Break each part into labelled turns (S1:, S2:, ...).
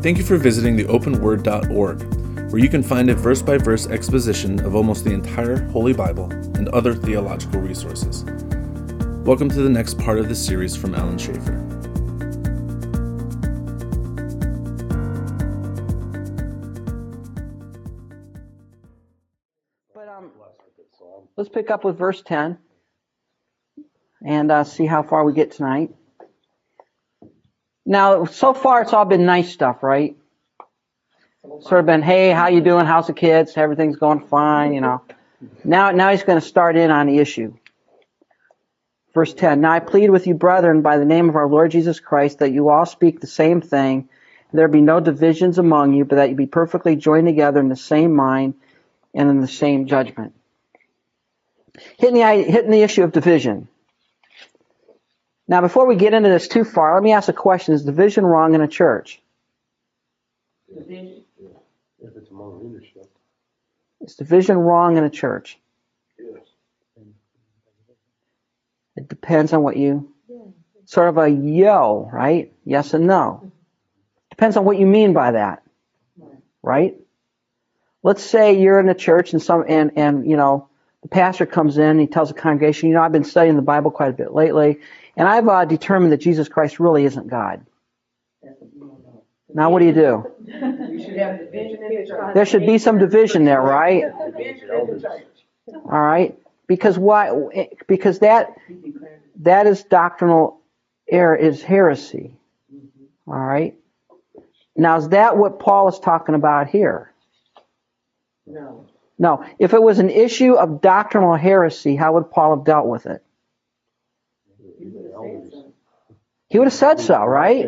S1: Thank you for visiting the openword.org, where you can find a verse by verse exposition of almost the entire Holy Bible and other theological resources. Welcome to the next part of this series from Alan Schaefer.
S2: But um, let's pick up with verse 10 and uh, see how far we get tonight. Now, so far it's all been nice stuff, right? Sort of been, hey, how you doing? How's the kids? Everything's going fine, you know. Now, now he's going to start in on the issue. Verse 10 Now I plead with you, brethren, by the name of our Lord Jesus Christ, that you all speak the same thing, there be no divisions among you, but that you be perfectly joined together in the same mind and in the same judgment. Hitting the, hitting the issue of division. Now, before we get into this too far, let me ask a question. Is division wrong in a church?
S3: Division, If it's among leadership.
S2: Is division wrong in a church?
S3: Yes.
S2: It depends on what you, sort of a yo, right? Yes and no. Depends on what you mean by that, right? Let's say you're in a church and some, and, and, you know, the pastor comes in and he tells the congregation, you know, I've been studying the Bible quite a bit lately, and I've uh, determined that Jesus Christ really isn't God. Now what do you do?
S4: You should have division in the church.
S2: There should be some division there, right?
S4: Division in the church.
S2: All right? Because why? Because that that is doctrinal error, is heresy. All right? Now, is that what Paul is talking about here?
S4: No.
S2: No. If it was an issue of doctrinal heresy, how would Paul have dealt with it? He would have said so, right?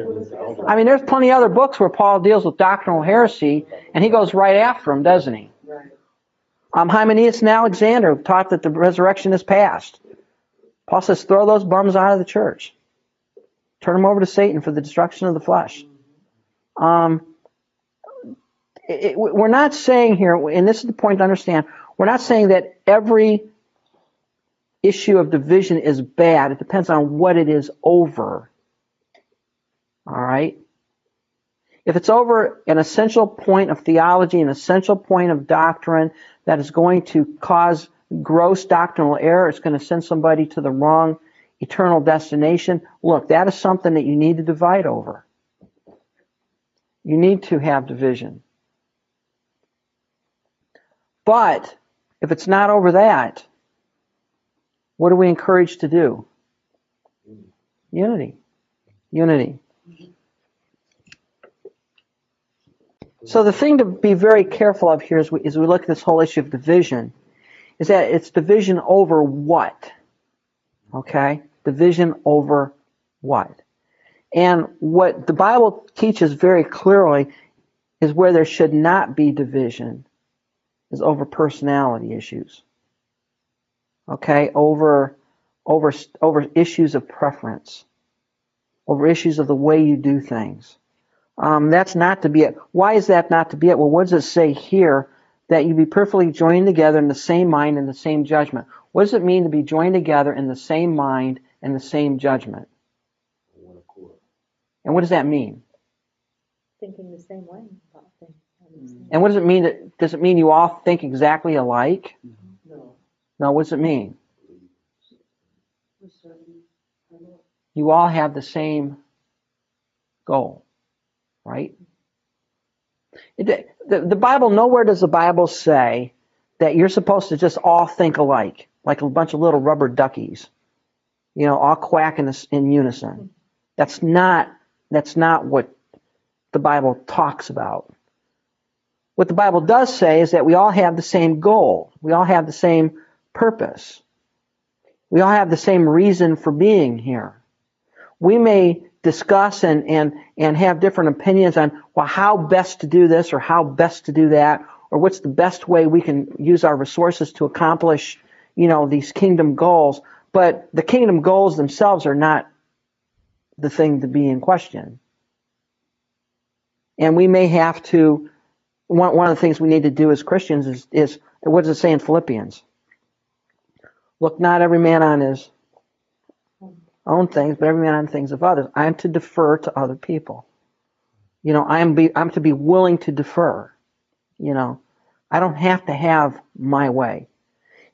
S2: I mean, there's plenty of other books where Paul deals with doctrinal heresy, and he goes right after him, doesn't he? Um, Hymenaeus and Alexander taught that the resurrection is past. Paul says, throw those bums out of the church. Turn them over to Satan for the destruction of the flesh. Um, it, it- we're not saying here, and this is the point to understand, we're not saying that every issue of division is bad. It depends on what it is over. All right? If it's over an essential point of theology, an essential point of doctrine that is going to cause gross doctrinal error, it's going to send somebody to the wrong eternal destination, look, that is something that you need to divide over. You need to have division. But if it's not over that, what are we encouraged to do? Unity. Unity. So the thing to be very careful of here as we, as we look at this whole issue of division is that it's division over what? Okay? Division over what? And what the Bible teaches very clearly is where there should not be division is over personality issues. Okay? Over, over, over issues of preference. Over issues of the way you do things. Um, that's not to be it. Why is that not to be it? Well, what does it say here? That you be perfectly joined together in the same mind and the same judgment. What does it mean to be joined together in the same mind and the same judgment?
S3: One accord.
S2: And what does that mean?
S5: thinking the same way about things. having the same-
S2: And what does it mean? That, does it mean you all think exactly alike?
S4: No.
S2: No, what does it mean? You all have the same goal, right? It, the, the Bible, nowhere does the Bible say that you're supposed to just all think alike, like a bunch of little rubber duckies, you know, all quack in, in unison. That's not, that's not what the Bible talks about. What the Bible does say is that we all have the same goal. We all have the same purpose. We all have the same reason for being here. We may discuss and, and, and have different opinions on, well, how best to do this or how best to do that, or what's the best way we can use our resources to accomplish, you know, these kingdom goals. But the kingdom goals themselves are not the thing to be in question. And we may have to, one, one of the things we need to do as Christians is, is, what does it say in Philippians? Look not every man on his own things, but every man on things of others. I am to defer to other people. You know, I'm be I'm to be willing to defer. You know, I don't have to have my way.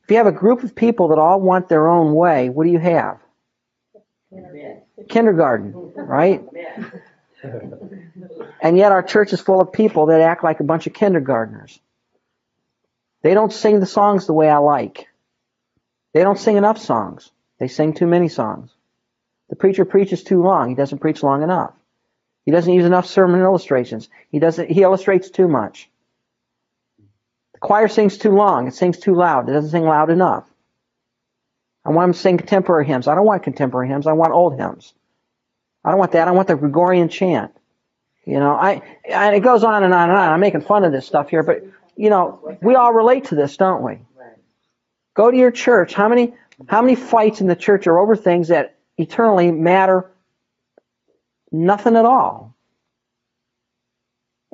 S2: If you have a group of people that all want their own way, what do you have? Kindergarten, right? And yet our church is full of people that act like a bunch of kindergartners. They don't sing the songs the way I like. They don't sing enough songs. They sing too many songs. The preacher preaches too long. He doesn't preach long enough. He doesn't use enough sermon illustrations. He doesn't he illustrates too much. The choir sings too long. It sings too loud. It doesn't sing loud enough. I want them to sing contemporary hymns. I don't want contemporary hymns. I want old hymns. I don't want that. I want the Gregorian chant. You know, I and it goes on and on and on. I'm making fun of this stuff here, but you know, we all relate to this, don't we? Go to your church. How many how many fights in the church are over things that eternally matter nothing at all?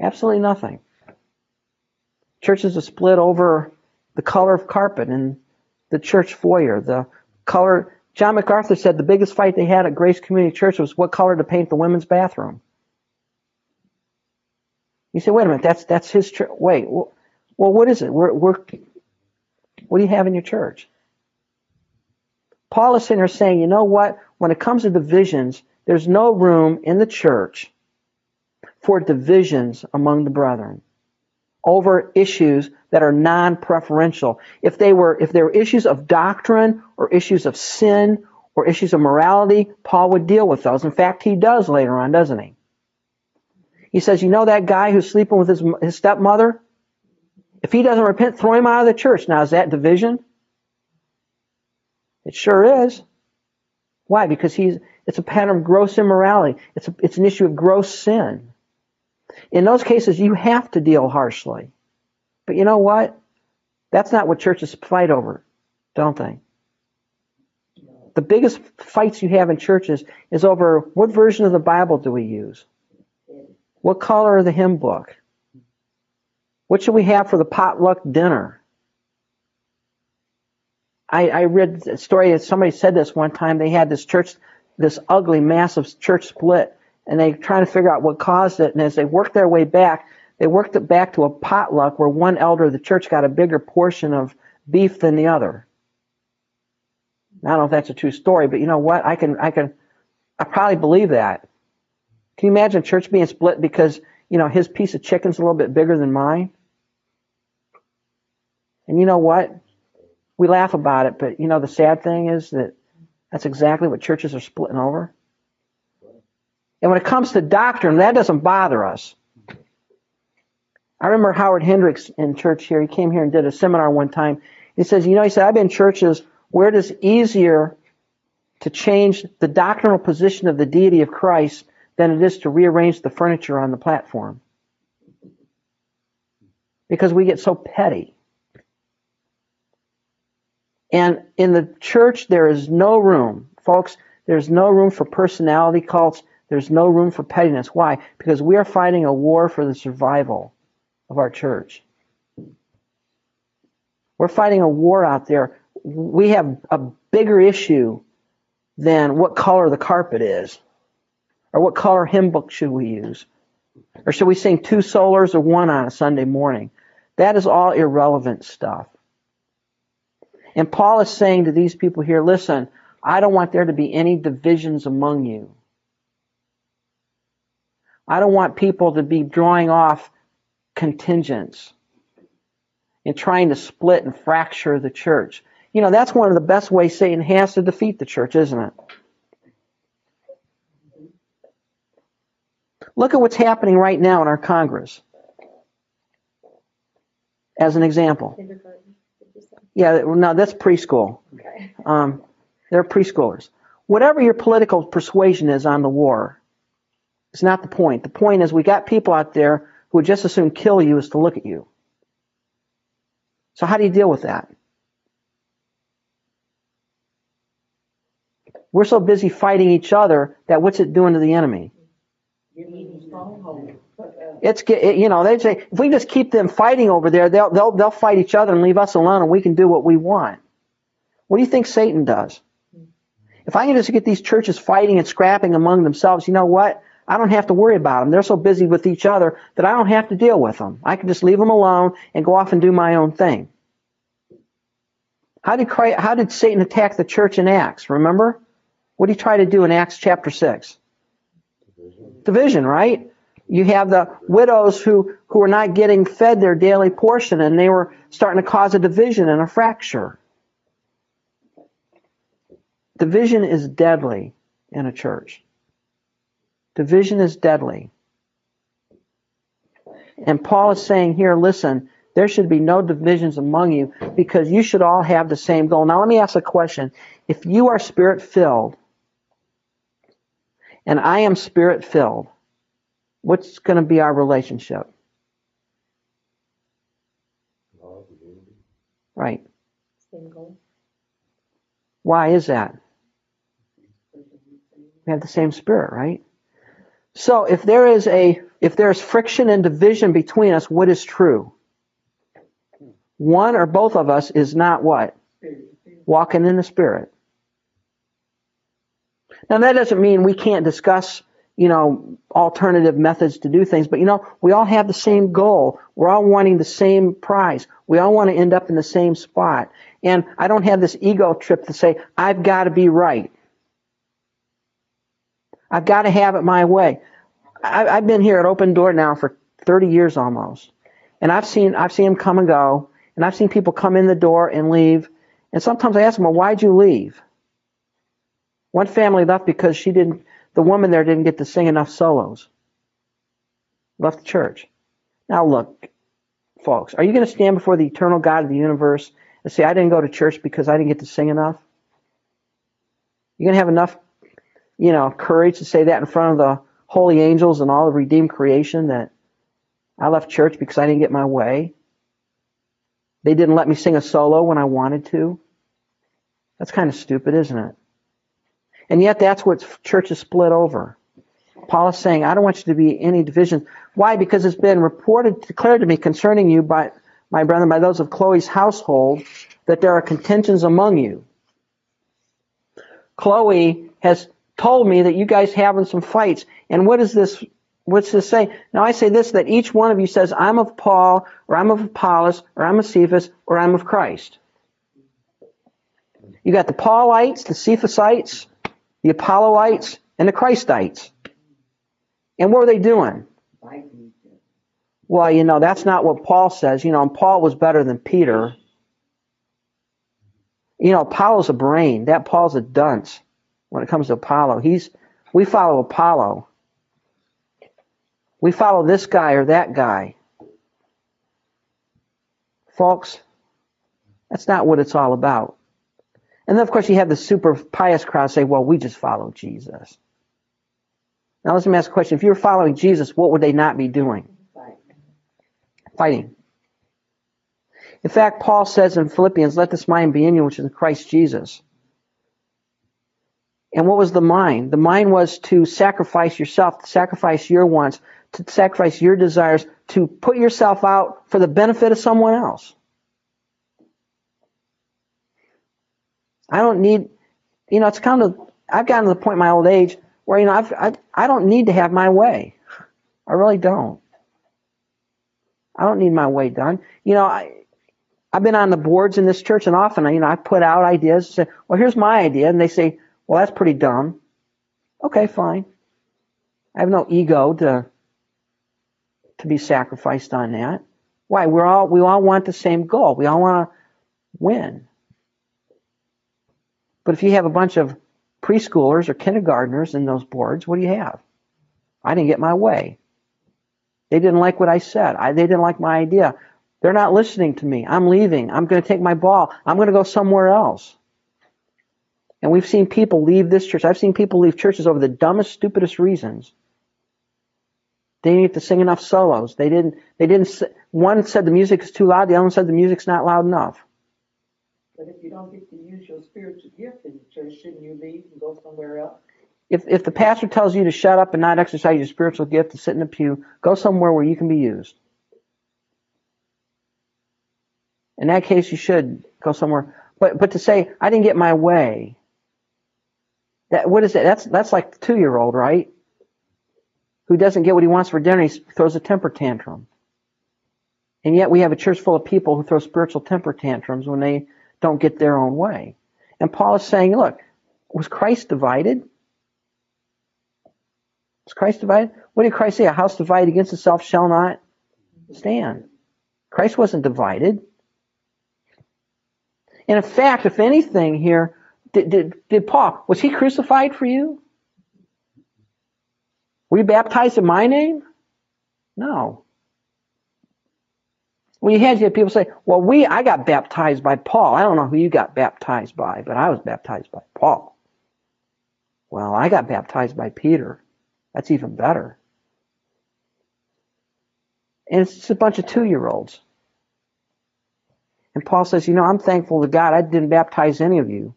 S2: Absolutely nothing. Churches are split over the color of carpet in the church foyer, the color. John MacArthur said the biggest fight they had at Grace Community Church was what color to paint the women's bathroom. You say, wait a minute, that's that's his church. Wait, well, well, what is it? We're, we're, what do you have in your church? Paul is sitting here saying, you know what? When it comes to divisions, there's no room in the church for divisions among the brethren over issues that are non-preferential. If they were, if there were issues of doctrine or issues of sin or issues of morality, Paul would deal with those. In fact, he does later on, doesn't he? He says, you know that guy who's sleeping with his, his stepmother? If he doesn't repent, throw him out of the church. Now, is that division? It sure is. Why? Because he's, it's a pattern of gross immorality. It's, a, it's an issue of gross sin. In those cases, you have to deal harshly. But you know what? That's not what churches fight over, don't they? The biggest fights you have in churches is over what version of the Bible do we use? What color of the hymn book? What should we have for the potluck dinner? I, I read a story that somebody said this one time. They had this church, this ugly, massive church split, and they trying to figure out what caused it. And as they worked their way back, they worked it back to a potluck where one elder of the church got a bigger portion of beef than the other. I don't know if that's a true story, but you know what? I can, I can, I probably believe that. Can you imagine church being split because, you know, his piece of chicken's a little bit bigger than mine? And you know what? We laugh about it, but you know, the sad thing is that that's exactly what churches are splitting over. And when it comes to doctrine, that doesn't bother us. I remember Howard Hendricks in church here. He came here and did a seminar one time. He says, you know, he said, I've been in churches where it is easier to change the doctrinal position of the deity of Christ than it is to rearrange the furniture on the platform. Because we get so petty. And in the church, there is no room, folks, there's no room for personality cults. There's no room for pettiness. Why? Because we are fighting a war for the survival of our church. We're fighting a war out there. We have a bigger issue than what color the carpet is, or what color hymn book should we use, or should we sing two solars or one on a Sunday morning? That is all irrelevant stuff. And Paul is saying to these people here, listen, I don't want there to be any divisions among you. I don't want people to be drawing off contingents and trying to split and fracture the church. You know, that's one of the best ways Satan has to defeat the church, isn't it? Look at what's happening right now in our Congress. As an example.
S5: Kindergarten, did you say?
S2: Yeah, no, that's preschool.
S5: Okay.
S2: Um, they're preschoolers. Whatever your political persuasion is on the war, it's not the point. The point is we got people out there who would just as soon kill you as to look at you. So how do you deal with that? We're so busy fighting each other that what's it doing to the enemy? It's you know they say if we just keep them fighting over there, they'll they'll they'll fight each other and leave us alone, and we can do what we want. What do you think Satan does? If I can just get these churches fighting and scrapping among themselves, you know what? I don't have to worry about them. They're so busy with each other that I don't have to deal with them. I can just leave them alone and go off and do my own thing. How did Christ, how did Satan attack the church in Acts? Remember? What did he try to do in Acts chapter 6? Division, right? You have the widows who, who were not getting fed their daily portion and they were starting to cause a division and a fracture. Division is deadly in a church. Division is deadly. And Paul is saying here, listen, there should be no divisions among you because you should all have the same goal. Now, let me ask a question. If you are spirit filled and I am spirit filled, what's going to be our relationship?
S3: Love.
S2: Right.
S5: Same goal.
S2: Why is that? We have the same spirit, right? So if there is a if there's friction and division between us, what is true? One or both of us is not what? Walking in the spirit. Now that doesn't mean we can't discuss, you know, alternative methods to do things, but you know, we all have the same goal. We're all wanting the same prize. We all want to end up in the same spot. And I don't have this ego trip to say, I've got to be right. I've got to have it my way. I, I've been here at Open Door now for 30 years almost. And I've seen, I've seen them come and go. And I've seen people come in the door and leave. And sometimes I ask them, well, why'd you leave? One family left because she didn't, the woman there didn't get to sing enough solos. Left the church. Now look, folks, are you going to stand before the eternal God of the universe and say, I didn't go to church because I didn't get to sing enough? You're going to have enough, you know, courage to say that in front of the holy angels and all the redeemed creation that I left church because I didn't get my way. They didn't let me sing a solo when I wanted to. That's kind of stupid, isn't it? And yet that's what church is split over. Paul is saying, I don't want you to be any division. Why? Because it's been reported, declared to me concerning you by my brethren, by those of Chloe's household, that there are contentions among you. Chloe has told me that you guys having some fights. And what is this? What's this say? Now I say this, that each one of you says, I'm of Paul, or I'm of Apollos, or I'm of Cephas, or I'm of Christ. You got the Paulites, the Cephasites, the Apolloites, and the Christites. And what were they doing? Well, you know, that's not what Paul says. You know, and Paul was better than Peter. You know, Apollo's a brain. That Paul's a dunce when it comes to Apollo. He's we follow Apollo. We follow this guy or that guy. Folks, that's not what it's all about. And then, of course, you have the super pious crowd say, well, we just follow Jesus. Now, let me ask a question. If you were following Jesus, what would they not be doing? Fighting. In fact, Paul says in Philippians, let this mind be in you, which is in Christ Jesus. And what was the mind? The mind was to sacrifice yourself, to sacrifice your wants, to sacrifice your desires, to put yourself out for the benefit of someone else. I don't need, you know, it's kind of, I've gotten to the point in my old age where, you know, I've, I, I don't need to have my way. I really don't. I don't need my way done. You know, I, I've been on the boards in this church and often, you know, I put out ideas, and say, well, here's my idea. And they say, well, that's pretty dumb. Okay, fine. I have no ego to, to be sacrificed on that. Why? We're all, we all want the same goal. We all want to win. But if you have a bunch of preschoolers or kindergartners in those boards, what do you have? I didn't get my way. They didn't like what I said. I, they didn't like my idea. They're not listening to me. I'm leaving. I'm going to take my ball. I'm going to go somewhere else. And we've seen people leave this church. I've seen people leave churches over the dumbest, stupidest reasons. They didn't get to sing enough solos. They didn't, they didn't, one said the music is too loud. The other one said the music's not loud enough.
S4: But if you don't get to use your spiritual gift in the church, shouldn't you leave and go somewhere else?
S2: If, if the pastor tells you to shut up and not exercise your spiritual gift to sit in the pew, go somewhere where you can be used. In that case, you should go somewhere. But, but to say, I didn't get my way, that, what is it? That's, that's like the two year old, right? who doesn't get what he wants for dinner, he throws a temper tantrum. And yet we have a church full of people who throw spiritual temper tantrums when they don't get their own way. And Paul is saying, look, was Christ divided? Was Christ divided? What did Christ say? A house divided against itself shall not stand. Christ wasn't divided. And in fact, if anything here, did, did, did Paul, was he crucified for you? Were you baptized in my name? No. When you had people say, well, we, I got baptized by Paul. I don't know who you got baptized by, but I was baptized by Paul. Well, I got baptized by Peter. That's even better. And it's just a bunch of two year olds. And Paul says, You know, I'm thankful to God I didn't baptize any of you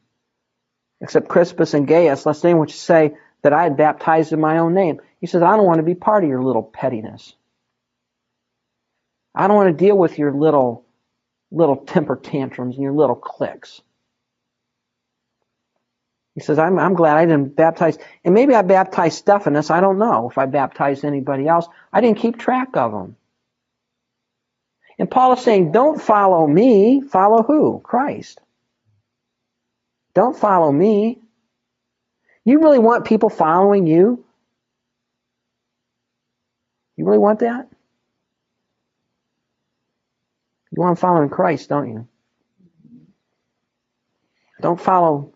S2: except Crispus and Gaius, lest anyone should say that I had baptized in my own name. He says, I don't want to be part of your little pettiness. I don't want to deal with your little little temper tantrums and your little cliques. He says, I'm, I'm glad I didn't baptize. And maybe I baptized Stephanas. I don't know if I baptized anybody else. I didn't keep track of them. And Paul is saying, don't follow me. Follow who? Christ. Don't follow me. You really want people following you? You really want that? You want to follow in Christ, don't you? Don't follow.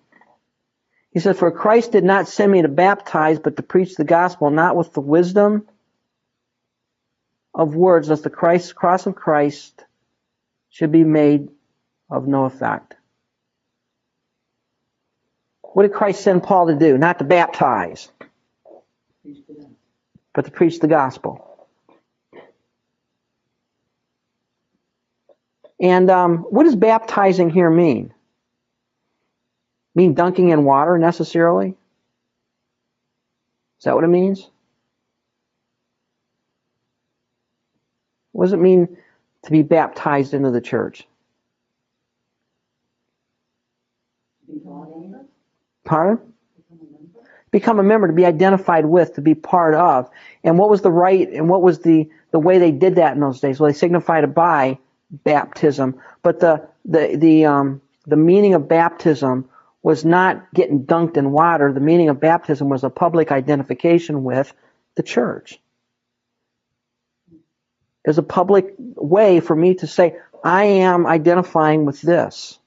S2: He said, For Christ did not send me to baptize, but to preach the gospel, not with the wisdom of words, lest the Christ, cross of Christ should be made of no effect. What did Christ send Paul to do? Not to baptize, but to preach the gospel. And um, what does baptizing here mean? Mean dunking in water necessarily? Is that what it means? What does it mean to be baptized into the church? Pardon? Become a member, to be identified with, to be part of. And what was the rite and what was the, the way they did that in those days? Well, they signified it by baptism. But the, the, the, um, the meaning of baptism was not getting dunked in water. The meaning of baptism was a public identification with the church. There's a public way for me to say, I am identifying with this.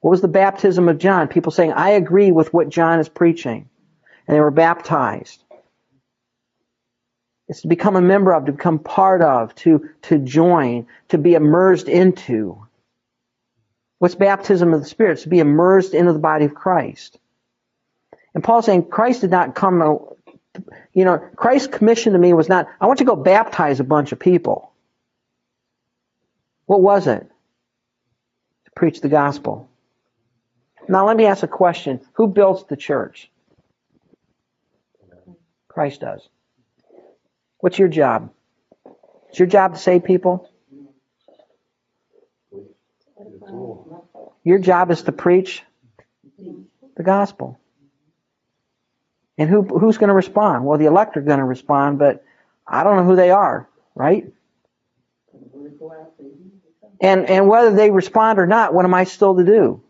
S2: What was the baptism of John? People saying, I agree with what John is preaching. And they were baptized. It's to become a member of, to become part of, to, to join, to be immersed into. What's baptism of the Spirit? It's to be immersed into the body of Christ. And Paul's saying Christ did not come, you know, Christ's commission to me was not, I want you to go baptize a bunch of people. What was it? To preach the gospel. Now let me ask a question. Who builds the church? Christ does. What's your job? It's your job to save people? Your job is to preach the gospel. And who who's going to respond? Well, the elect are going to respond, but I don't know who they are, right? And and whether they respond or not, what am I still to do?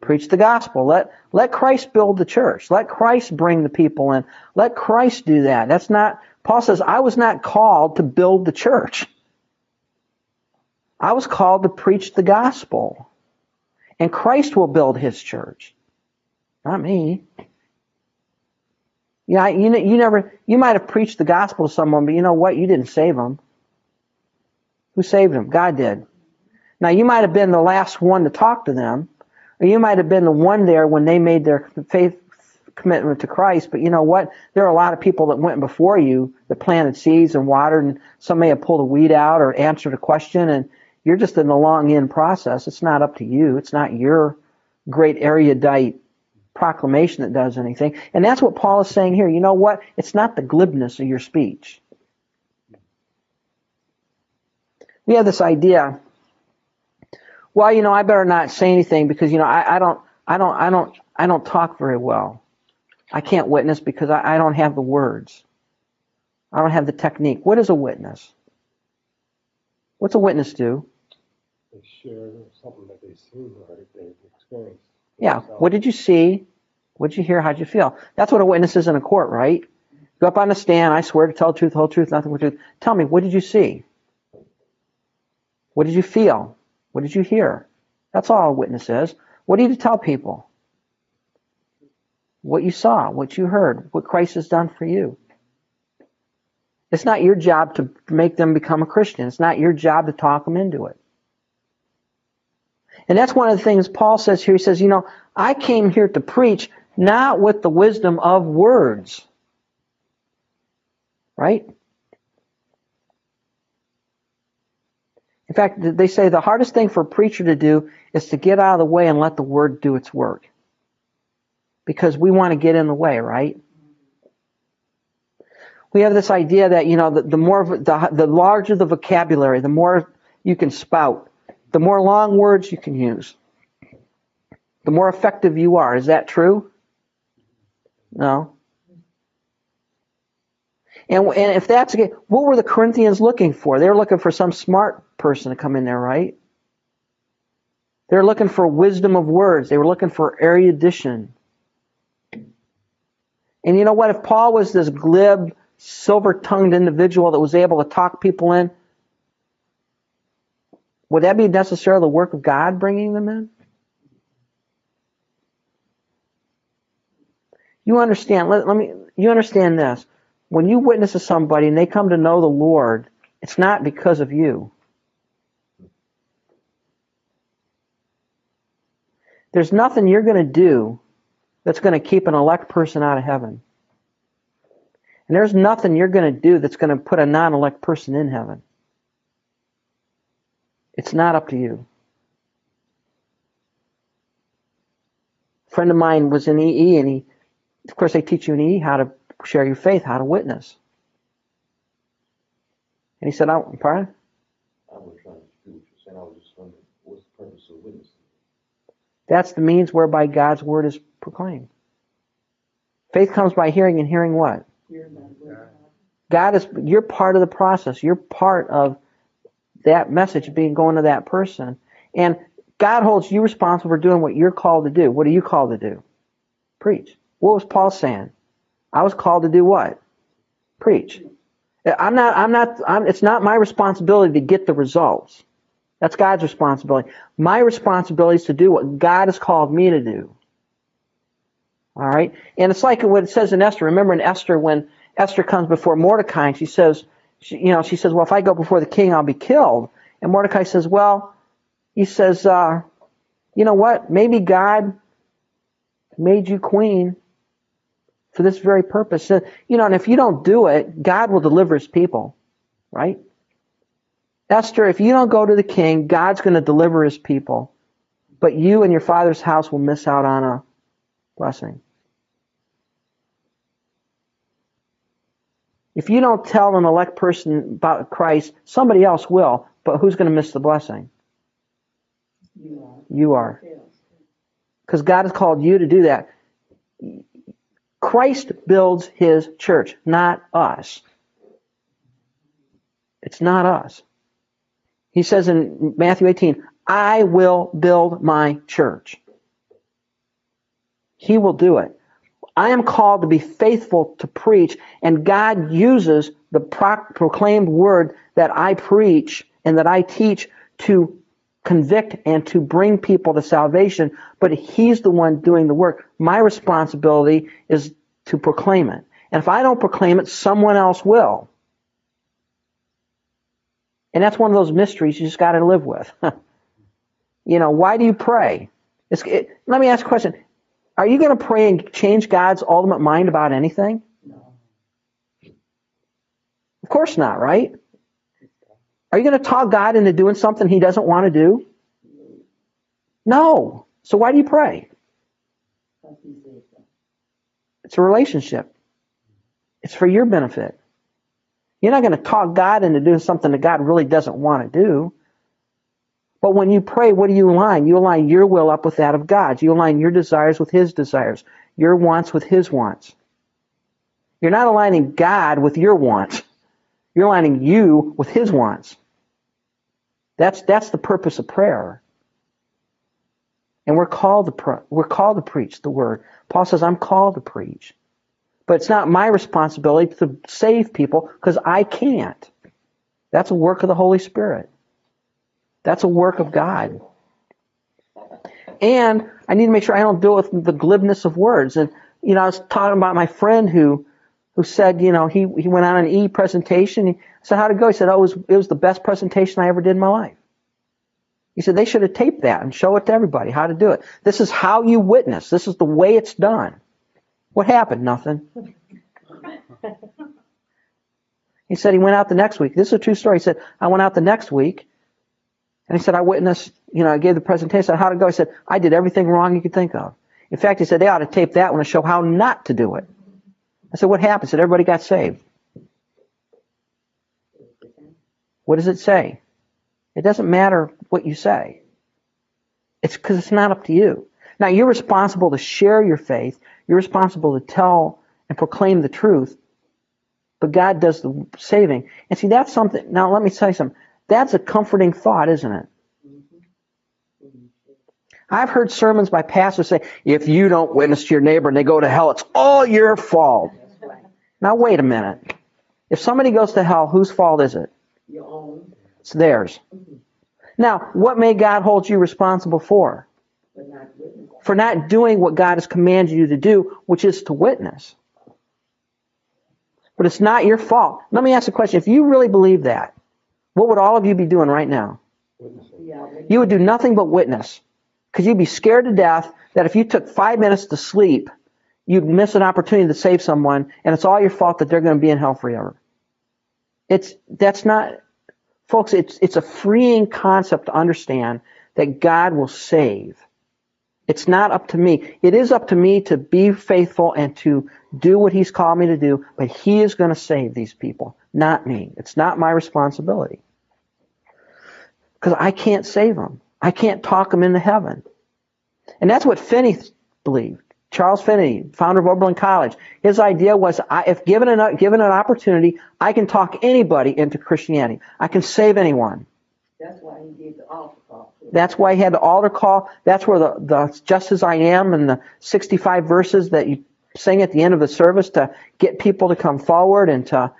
S2: Preach the gospel. Let let Christ build the church. Let Christ bring the people in. Let Christ do that. That's not Paul says I was not called to build the church. I was called to preach the gospel. And Christ will build his church. Not me. Yeah, you know, you never you might have preached the gospel to someone, but you know what? You didn't save them. Who saved them? God did. Now you might have been the last one to talk to them, or you might have been the one there when they made their faith commitment to Christ. But you know what? There are a lot of people that went before you that planted seeds and watered, and some may have pulled a weed out or answered a question, and you're just in the long in process. It's not up to you. It's not your great erudite proclamation that does anything. And that's what Paul is saying here. You know what? It's not the glibness of your speech. We have this idea. Well, you know, I better not say anything because you know I, I don't, I don't, I don't, I don't talk very well. I can't witness because I, I don't have the words. I don't have the technique. What is a witness? What's a witness do?
S3: They share something that they've seen or they've experienced.
S2: Yeah. What did you see? What did you hear? How'd you feel? That's what a witness is in a court, right? Go up on the stand. I swear to tell the truth, the whole truth, nothing but the truth. Tell me, what did you see? What did you feel? What did you hear? That's all a witness is. What do you tell people? What you saw, what you heard, what Christ has done for you. It's not your job to make them become a Christian. It's not your job to talk them into it. And that's one of the things Paul says here. He says, you know, I came here to preach not with the wisdom of words. Right? In fact, they say the hardest thing for a preacher to do is to get out of the way and let the word do its work. Because we want to get in the way, right? We have this idea that, you know, the, the more, the, the larger the vocabulary, the more you can spout, the more long words you can use, the more effective you are. Is that true? No. And, and if that's case, what were the Corinthians looking for? They were looking for some smart person to come in there, right? They were looking for wisdom of words. They were looking for erudition. And you know what? If Paul was this glib, silver tongued individual that was able to talk people in, would that be necessarily the work of God bringing them in? You understand, let, let me, you understand this. When you witness to somebody and they come to know the Lord, it's not because of you. There's nothing you're going to do that's going to keep an elect person out of heaven. And there's nothing you're going to do that's going to put a non elect person in heaven. It's not up to you. A friend of mine was in EE, and he, of course, they teach you in EE how to share your faith, how to witness. And he said, oh, I, pardon?
S6: I wasn't trying to do what you're saying, I was just wondering, what's the purpose of witnessing?
S2: That's the means whereby God's word is proclaimed. Faith comes by hearing, and hearing what?
S4: God
S2: is, you're part of the process. You're part of that message being going to that person. And God holds you responsible for doing what you're called to do. What are you called to do? Preach. What was Paul saying? I was called to do what? Preach. I'm not, I'm not, I'm, it's not my responsibility to get the results. That's God's responsibility. My responsibility is to do what God has called me to do. All right? And it's like what it says in Esther. Remember in Esther when Esther comes before Mordecai and she says, she, you know, she says, well, if I go before the king, I'll be killed. And Mordecai says, well, he says, uh, you know what? Maybe God made you queen for this very purpose. So, you know, and if you don't do it, God will deliver his people, right? Esther, if you don't go to the king, God's going to deliver his people. But you and your father's house will miss out on a blessing. If you don't tell an elect person about Christ, somebody else will. But who's going to miss the blessing?
S4: You are.
S2: Because God has called you to do that. Christ builds his church, not us. It's not us. He says in Matthew 18, I will build my church. He will do it. I am called to be faithful to preach, and God uses the pro- proclaimed word that I preach and that I teach to convict and to bring people to salvation, but He's the one doing the work. My responsibility is to proclaim it. And if I don't proclaim it, someone else will. And that's one of those mysteries you just got to live with. you know, why do you pray? It, let me ask a question. Are you going to pray and change God's ultimate mind about anything?
S4: No.
S2: Of course not, right? Are you going to talk God into doing something he doesn't want to do? No. So why do you pray?
S4: Because he said so.
S2: It's a relationship. It's for your benefit. You're not going to talk God into doing something that God really doesn't want to do. But when you pray, what do you align? You align your will up with that of God's. You align your desires with His desires, your wants with His wants. You're not aligning God with your wants. You're aligning you with his wants. That's that's the purpose of prayer. And we're called to pr- we're called to preach the word. Paul says, "I'm called to preach," but it's not my responsibility to save people because I can't. That's a work of the Holy Spirit. That's a work of God. And I need to make sure I don't do it with the glibness of words. And you know, I was talking about my friend who who said, you know, he he went on an e presentation. He said, "How'd it go?" He said, "Oh, it was it was the best presentation I ever did in my life." He said they should have taped that and show it to everybody how to do it. This is how you witness. This is the way it's done. What happened? Nothing. He said he went out the next week. This is a true story. He said, I went out the next week and he said, I witnessed, you know, I gave the presentation. Said, how'd it go? He said, I did everything wrong you could think of. In fact, he said, they ought to tape that one to show how not to do it. I said, what happened? He said, everybody got saved. What does it say? It doesn't matter what you say. It's because it's not up to you. Now, you're responsible to share your faith. You're responsible to tell and proclaim the truth. But God does the saving. And see, that's something. Now, let me tell you something. That's a comforting thought, isn't it? I've heard sermons by pastors say, if you don't witness to your neighbor and they go to hell, it's all your fault. Now, wait a minute. If somebody goes to hell, whose fault is it?
S4: Your own,
S2: It's theirs. Now, what may God hold you responsible for? For not doing what God has commanded you to do, which is to witness. But it's not your fault. Let me ask a question. If you really believe that, what would all of you be doing right now?
S3: Witnessing.
S4: Yeah, make-
S2: You would do nothing but witness. Because you'd be scared to death that if you took five minutes to sleep, you'd miss an opportunity to save someone, and it's all your fault that they're going to be in hell forever. It's that's not, folks. It's it's a freeing concept to understand that God will save. It's not up to me. It is up to me to be faithful and to do what He's called me to do, but He is going to save these people, not me. It's not my responsibility because I can't save them. I can't talk them into heaven. And that's what Finney believed. Charles Finney, founder of Oberlin College, his idea was I, if given an, given an opportunity, I can talk anybody into Christianity. I can save anyone.
S4: That's why he gave the altar call.
S2: That's why he had the altar call. That's where the, the just as I am and the 65 verses that you sing at the end of the service to get people to come forward and to,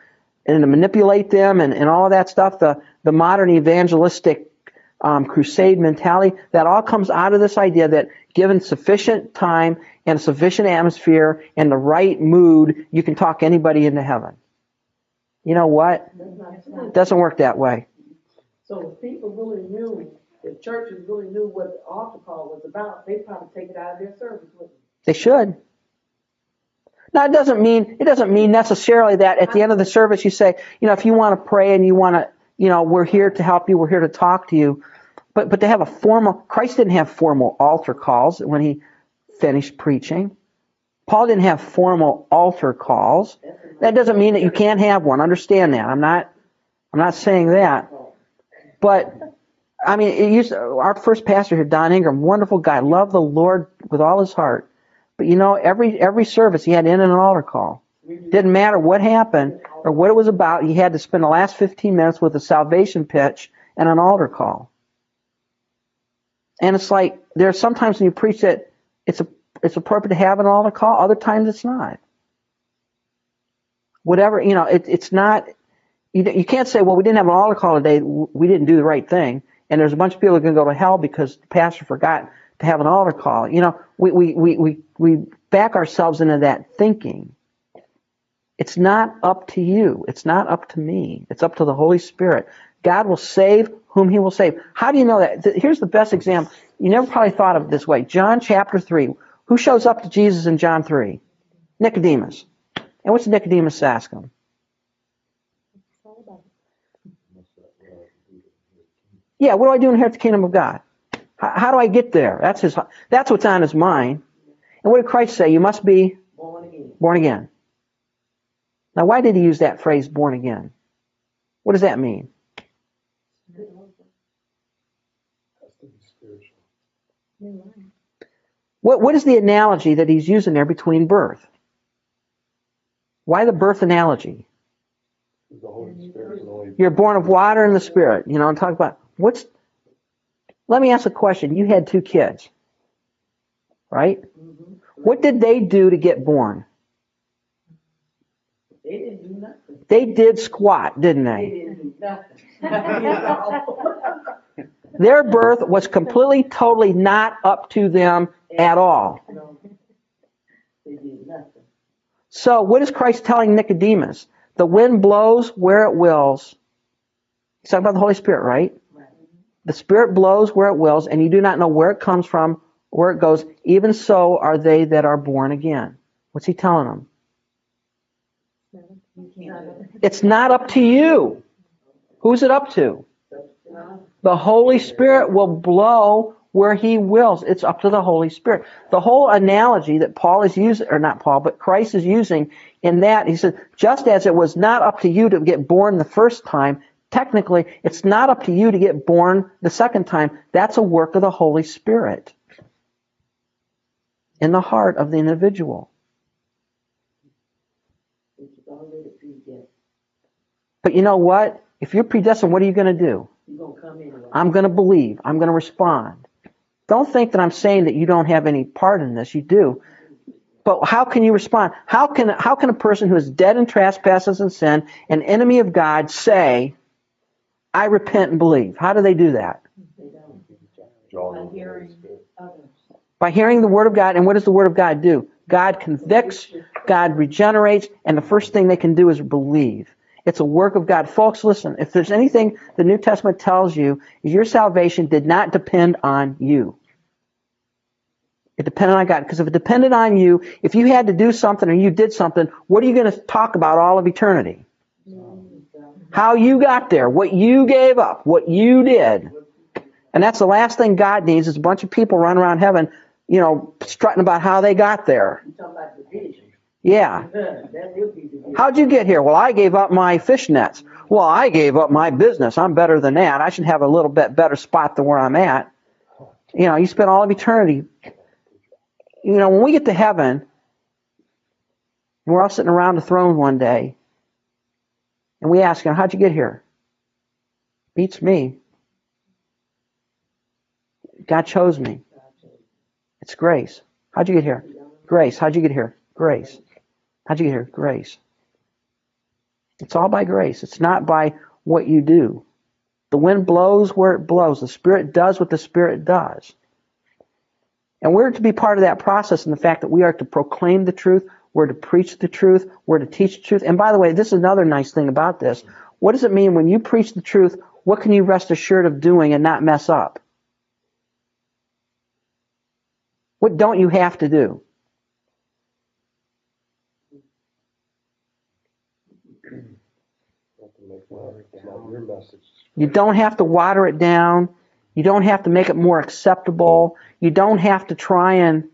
S2: and to manipulate them and, and all of that stuff. The, the modern evangelistic um, crusade mentality, that all comes out of this idea that given sufficient time and sufficient atmosphere and the right mood, you can talk anybody into heaven. You know what? It doesn't work that way.
S4: So if people really knew, if churches really knew what the altar call was about, they'd probably take it out of their service, wouldn't
S2: They should. Now it doesn't mean it doesn't mean necessarily that at the end of the service you say, you know, if you want to pray and you want to, you know, we're here to help you, we're here to talk to you. But but to have a formal Christ didn't have formal altar calls when he finished preaching. Paul didn't have formal altar calls. That doesn't mean that you can't have one. Understand that. I'm not I'm not saying that. But I mean, it used our first pastor here, Don Ingram, wonderful guy, loved the Lord with all his heart. But you know, every every service he had in an altar call. Didn't matter what happened or what it was about. He had to spend the last 15 minutes with a salvation pitch and an altar call. And it's like there are sometimes when you preach that it's a it's appropriate to have an altar call. Other times it's not. Whatever you know, it, it's not. You, you can't say, well, we didn't have an altar call today. We didn't do the right thing. And there's a bunch of people are going to go to hell because the pastor forgot to have an altar call. You know, we, we, we, we, we back ourselves into that thinking. It's not up to you. It's not up to me. It's up to the Holy Spirit. God will save whom he will save. How do you know that? Here's the best example. You never probably thought of it this way. John chapter 3. Who shows up to Jesus in John 3? Nicodemus. And what's Nicodemus ask him?
S5: It's all about
S2: Yeah, what do I do to inherit the kingdom of God? How, how do I get there? That's his. That's what's on his mind. And what did Christ say? You must be
S4: Born again.
S2: born again. Now, why did he use that phrase, born again? What does that mean? What, what is the analogy that he's using there between birth? Why the birth analogy? You're born of water and the Spirit. You know, and talk about what's. Let me ask a question. You had two kids, right? What did they do to get born?
S4: They didn't do nothing.
S2: They did squat, didn't
S4: They
S2: they?
S4: didn't do nothing.
S2: Their birth was completely, totally not up to them at all.
S4: No. They did nothing.
S2: So, what is Christ telling Nicodemus? The wind blows where it wills. He's talking about the Holy Spirit, right?
S4: Right.
S2: The Spirit blows where it wills, and you do not know where it comes from, where it goes. Even so are they that are born again. What's he telling them? It's not up to you. Who's it up to? The Holy Spirit will blow where he wills. It's up to the Holy Spirit. The whole analogy that Paul is using, or not Paul, but Christ is using in that, he said, just as it was not up to you to get born the first time, technically, it's not up to you to get born the second time. That's a work of the Holy Spirit in the heart of the individual.
S4: It's already predestined.
S2: But you know what? If you're predestined, what are you going to do?
S4: Gonna.
S2: I'm going to believe. I'm going to respond. Don't think that I'm saying that you don't have any part in this. You do. But how can you respond? How can how can a person who is dead in trespasses and sin, an enemy of God, say, "I repent and believe"? How do they do that?
S4: They By
S6: on the Holy
S4: hearing
S2: By hearing the word of God. And what does the word of God do? God convicts, God regenerates, and the first thing they can do is believe. It's a work of God. Folks, listen, if there's anything the New Testament tells you, is your salvation did not depend on you. It depended on God. Because if it depended on you, if you had to do something or you did something, what are you going to talk about all of eternity? How you got there, what you gave up, what you did. And that's the last thing God needs is a bunch of people running around heaven, you know, strutting about how they got there.
S4: You talking about division.
S2: Yeah. How'd you get here? Well, I gave up my fish nets. Well, I gave up my business. I'm better than that. I should have a little bit better spot than where I'm at. You know, you spend all of eternity. You know, when we get to heaven, we're all sitting around the throne one day, and we ask him, How'd you get here? Beats me. God chose me. It's grace. How'd you get here? Grace. How'd you get here? Grace. How'd you get here? Grace. It's all by grace. It's not by what you do. The wind blows where it blows. The Spirit does what the Spirit does. And we're to be part of that process in the fact that we are to proclaim the truth, we're to preach the truth, we're to teach the truth. And by the way, this is another nice thing about this. What does it mean when you preach the truth? What can you rest assured of doing and not mess up? What don't you have to do?
S3: Not to make that, it's not your message.
S2: You don't have to water it down. You don't have to make it more acceptable. You don't have to try and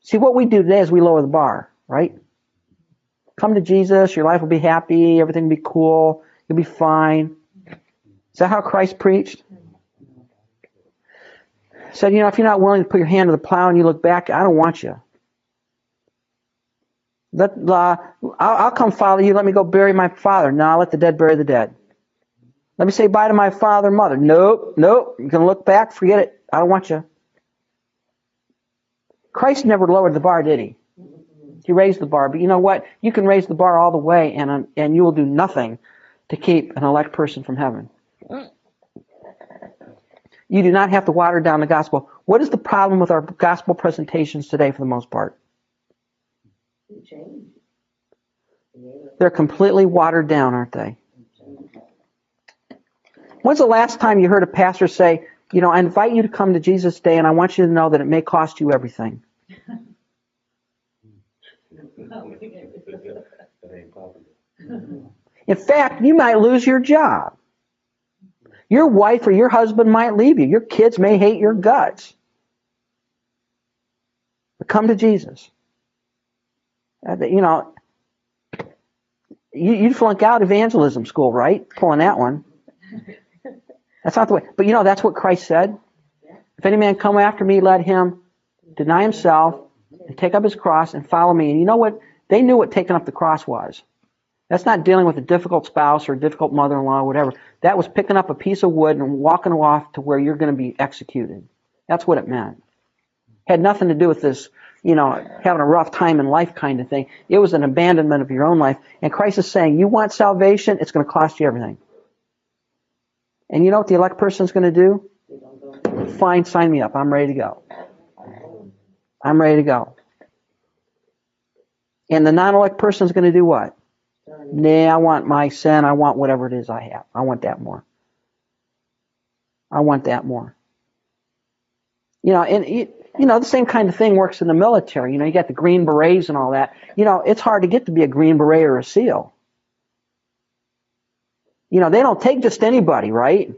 S2: see what we do today is we lower the bar, right? Come to Jesus, your life will be happy, everything will be cool, you'll be fine. Is that how Christ preached? Said, you know, if you're not willing to put your hand to the plow and you look back, I don't want you. Let, uh, I'll, I'll come follow you. Let me go bury my father. No, let the dead bury the dead. Let me say bye to my father and mother. Nope, nope. You can look back, forget it. I don't want you. Christ never lowered the bar, did he? He raised the bar. But you know what? You can raise the bar all the way and, uh, and you will do nothing to keep an elect person from heaven. You do not have to water down the gospel. What is the problem with our gospel presentations today for the most part?
S4: It changed. Yeah.
S2: They're completely watered down, aren't they? When's the last time you heard a pastor say, you know, I invite you to come to Jesus Day and I want you to know that it may cost you everything? In fact, you might lose your job. Your wife or your husband might leave you. Your kids may hate your guts. But come to Jesus. Uh, You know, you, you'd flunk out evangelism school, right? Pulling that one. That's not the way. But you know, that's what Christ said. If any man come after me, let him deny himself and take up his cross and follow me. And you know what? They knew what taking up the cross was. That's not dealing with a difficult spouse or a difficult mother-in-law or whatever. That was picking up a piece of wood and walking off to where you're going to be executed. That's what it meant. Had nothing to do with this, you know, having a rough time in life kind of thing. It was an abandonment of your own life. And Christ is saying, you want salvation? It's going to cost you everything. And you know what the elect person is going to do? Fine, sign me up. I'm ready to go. I'm ready to go. And the non-elect person is going to do what? Nah, I want my sin. I want whatever it is I have. I want that more. I want that more. You know, and you, you know the same kind of thing works in the military. You know, you got the green berets and all that. You know, it's hard to get to be a green beret or a SEAL. You know, they don't take just anybody, right?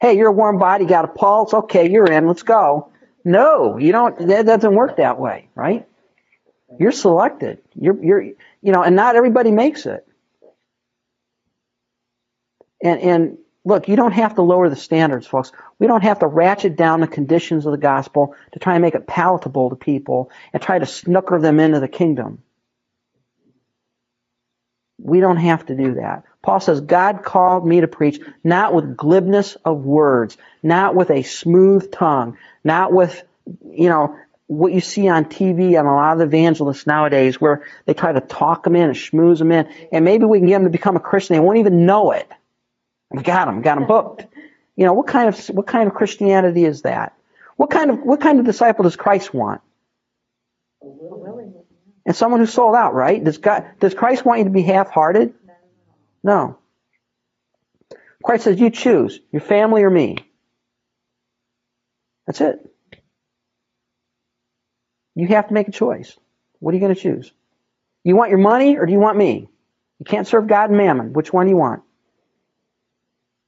S2: Hey, you're a warm body, got a pulse. Okay, you're in. Let's go. No, you don't. That doesn't work that way, right? You're selected. You're, you're, you know, and not everybody makes it. And, and look, you don't have to lower the standards, folks. We don't have to ratchet down the conditions of the gospel to try and make it palatable to people and try to snooker them into the kingdom. We don't have to do that. Paul says, God called me to preach not with glibness of words, not with a smooth tongue, not with, you know, what you see on TV and a lot of evangelists nowadays where they try to talk them in and schmooze them in. And maybe we can get them to become a Christian. They won't even know it. We got them, got them booked. You know, what kind of, what kind of Christianity is that? What kind of, what kind of disciple does Christ want? And someone who's sold out, right? Does God, does Christ want you to be half-hearted? No. Christ says, you choose, your family or me. That's it. You have to make a choice. What are you going to choose? You want your money or do you want me? You can't serve God and mammon. Which one do you want?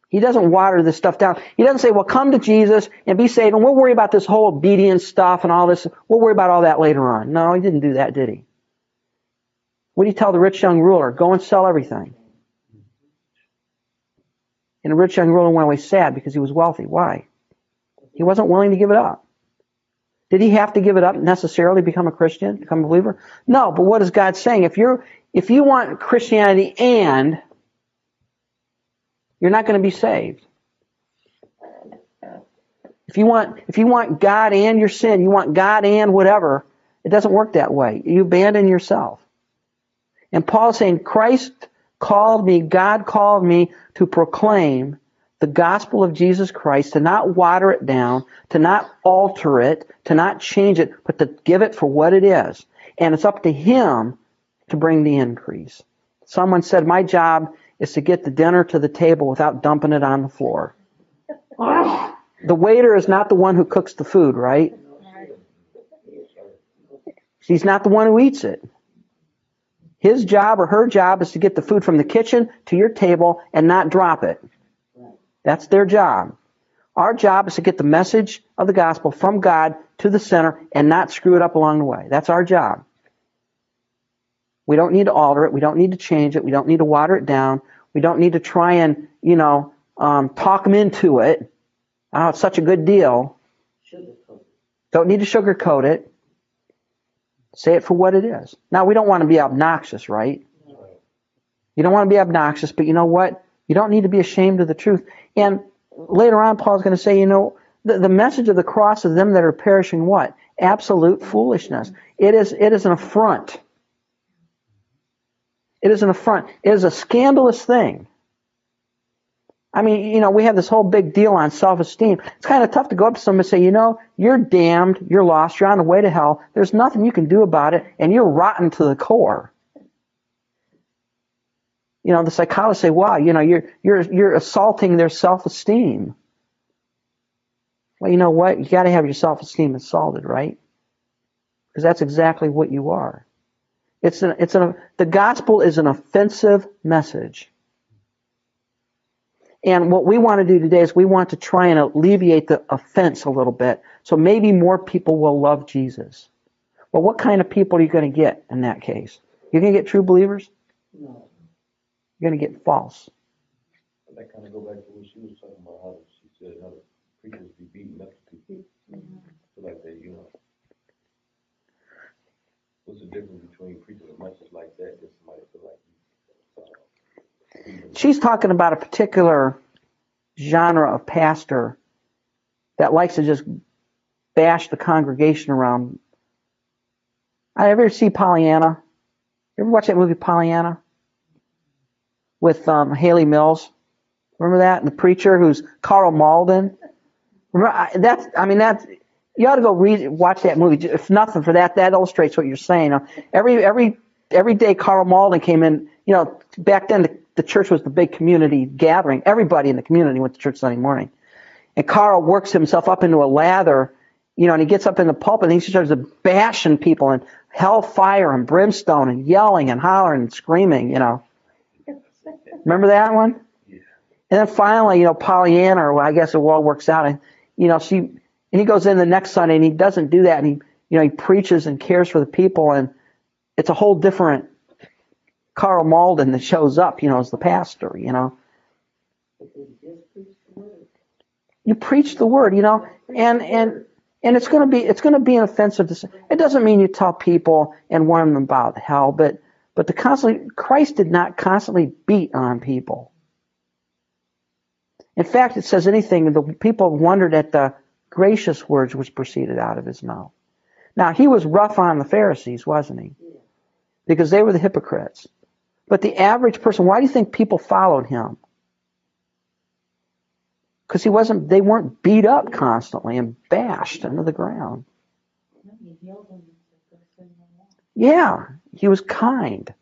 S2: He doesn't water this stuff down. He doesn't say, well, come to Jesus and be saved and we'll worry about this whole obedience stuff and all this. We'll worry about all that later on. No, he didn't do that, did he? What did he tell the rich young ruler? Go and sell everything. And a rich young ruler went away sad because he was wealthy. Why? He wasn't willing to give it up. Did he have to give it up necessarily become a Christian, become a believer? No, but what is God saying? If you're if you want Christianity and you're not going to be saved. If you want if you want God and your sin, you want God and whatever, it doesn't work that way. You abandon yourself. And Paul is saying, Christ called me, God called me to proclaim the gospel of Jesus Christ, to not water it down, to not alter it, to not change it, but to give it for what it is. And it's up to Him to bring the increase. Someone said, My job is to get the dinner to the table without dumping it on the floor. The waiter is not the one who cooks the food, right? He's not the one who eats it. His job or her job is to get the food from the kitchen to your table and not drop it. That's their job. Our job is to get the message of the gospel from God to the center and not screw it up along the way. That's our job. We don't need to alter it. We don't need to change it. We don't need to water it down. We don't need to try and, you know, um, talk them into it. Oh, it's such a good deal. Don't need to sugarcoat it. Say it for what it is. Now, we don't want to be obnoxious, right? You don't want to be obnoxious, but you know what? You don't need to be ashamed of the truth. And later on, Paul's going to say, you know, the, the message of the cross of them that are perishing what? Absolute foolishness. It is, it is an affront. It is an affront. It is a scandalous thing. I mean, you know, we have this whole big deal on self-esteem. It's kind of tough to go up to someone and say, you know, you're damned, you're lost, you're on the way to hell. There's nothing you can do about it, and you're rotten to the core. You know, the psychologists say, wow, you know, you're, you're, you're assaulting their self-esteem. Well, you know what? You got to have your self-esteem assaulted, right? Because that's exactly what you are. It's an, it's an, the gospel is an offensive message. And what we want to do today is we want to try and alleviate the offense a little bit. So maybe more people will love Jesus. Well, what kind of people are you going to get in that case? You're going to get true believers?
S4: No.
S2: You're going to get false.
S6: And that kind of go back to what she was talking about, how she said how the preachers be beating up the people. So like that, you know. What's the difference between preaching a message like that and somebody feel like you,
S2: she's talking about a particular genre of pastor that likes to just bash the congregation around. I ever see Pollyanna? Ever watch that movie Pollyanna with um, Hayley Mills? Remember that? And the preacher who's Karl Malden. Remember, I, that's I mean that's you ought to go read watch that movie. If nothing for that, that illustrates what you're saying. Every every every day Karl Malden came in. You know, back then the, the church was the big community gathering. Everybody in the community went to church Sunday morning. And Karl works himself up into a lather, you know, and he gets up in the pulpit and he starts bashing people and hellfire and brimstone and yelling and hollering and screaming, you know. Remember that one? Yeah. And then finally, you know, Pollyanna, or I guess it all works out, and you know, she and he goes in the next Sunday and he doesn't do that, and he, you know, he preaches and cares for the people, and it's a whole different Karl Malden that shows up, you know, as the pastor, you know. You preach the word, you know, and and and it's going to be it's going to be an offensive. To, it doesn't mean you tell people and warn them about hell, but but the constantly Christ did not constantly beat on people. In fact, it says anything, the people wondered at the gracious words which proceeded out of his mouth. Now, he was rough on the Pharisees, wasn't he? Because they were the hypocrites. But the average person, why do you think people followed him? Because he wasn't, they weren't beat up constantly and bashed into the ground. Yeah, he was kind.